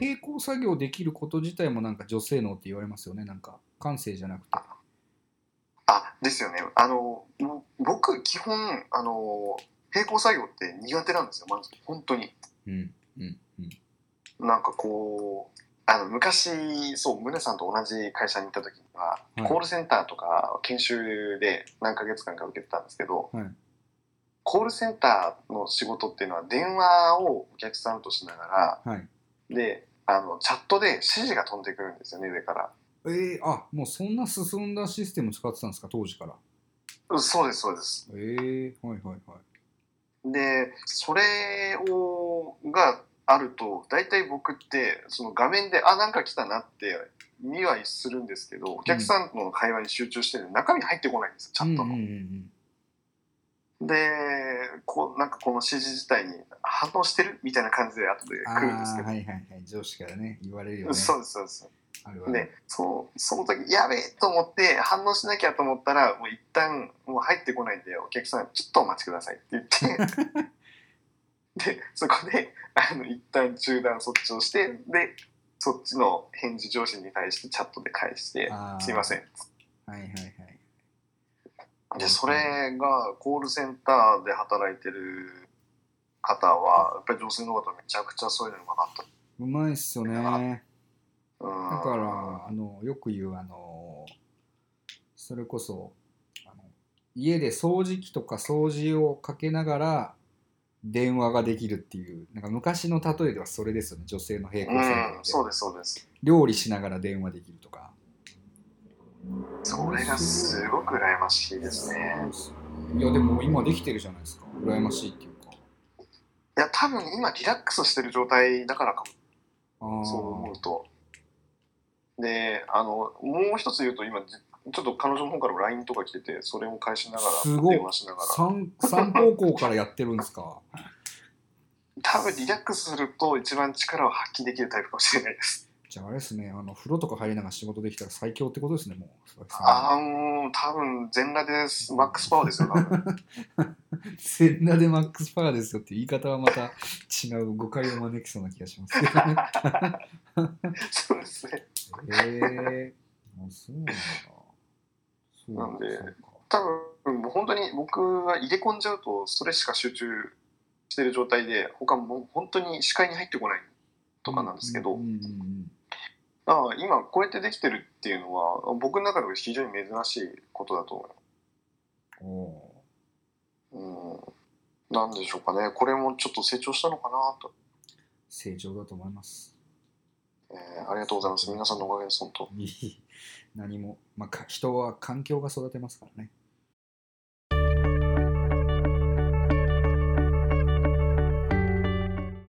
並行作業できること自体もなんか女性能って言われますよね。なんか感性じゃなくて。あですよね。あのも僕基本あの並行作業って苦手なんですよまず本当に。うんうんうん。なんかこうあの昔そう宗さんと同じ会社に行った時には、はい。コールセンターとか研修で何ヶ月間か受けてたんですけど、はい。コールセンターの仕事っていうのは電話をお客さんとしながはい。らであのチャットで指示が飛んでくるんですよね上から。えー、あもうそんな進んだシステム使ってたんですか当時から。うんそうですそうです。えー、はいはいはい。でそれをがあると大体僕ってその画面であなんか来たなって見はするんですけどお客さんとの会話に集中してる中身入ってこないんですよチャットの。うんうんうんでこうなんかこの指示自体に反応してるみたいな感じで後であ来るんですけど、あはいはいはい。上司からね言われるよね。そうですそうです。でそうその時やべえと思って反応しなきゃと思ったらもう一旦もう入ってこないんでお客さんちょっとお待ちくださいって言って。でそこであの一旦中断措置をしてでそっちの返事上司に対してチャットで返してあー「すいません」はいはいはいでそれがコールセンターで働いてる方はやっぱり女性の方めちゃくちゃそういうのうまかった。うまいっすよね。うん。だからあのよく言うあのそれこそあの家で掃除機とか掃除をかけながら電話ができるっていうなんか昔の例えではそれですよね。女性の並行作業うん、そうでですそうです。料理しながら電話できるとかそれがすごく羨ましいですね。いやでも今できてるじゃないですか。羨ましいっていうか。いや多分今リラックスしてる状態だからかあもそうー思うと。であのもう一つ言うと今じちょっと彼女の方からも LINE とか来ててそれを返しながら電話しながら。三三方向からやってるんですか？多分リラックスすると一番力を発揮できるタイプかもしれないですじゃああれですねあの風呂とか入りながら仕事できたら最強ってことですねもうああもう多分全裸ですマックスパワーですよ多分。全裸でマックスパワーですよって言い方はまた違う誤解を招きそうな気がします。けどね。そうですね。へえあそうなんだ。そうなんで多分もう本当に僕は入れ込んじゃうとそれしか集中してる状態で他もう本当に視界に入ってこないとかなんですけど、うんうんうんだから今こうやってできてるっていうのは僕の中では非常に珍しいことだと思おーう。うん、なんでしょうかねこれもちょっと成長したのかなと、成長だと思います。えーありがとうございます皆さんのおかげです本当いい何も、まあ、か人は環境が育てますからね。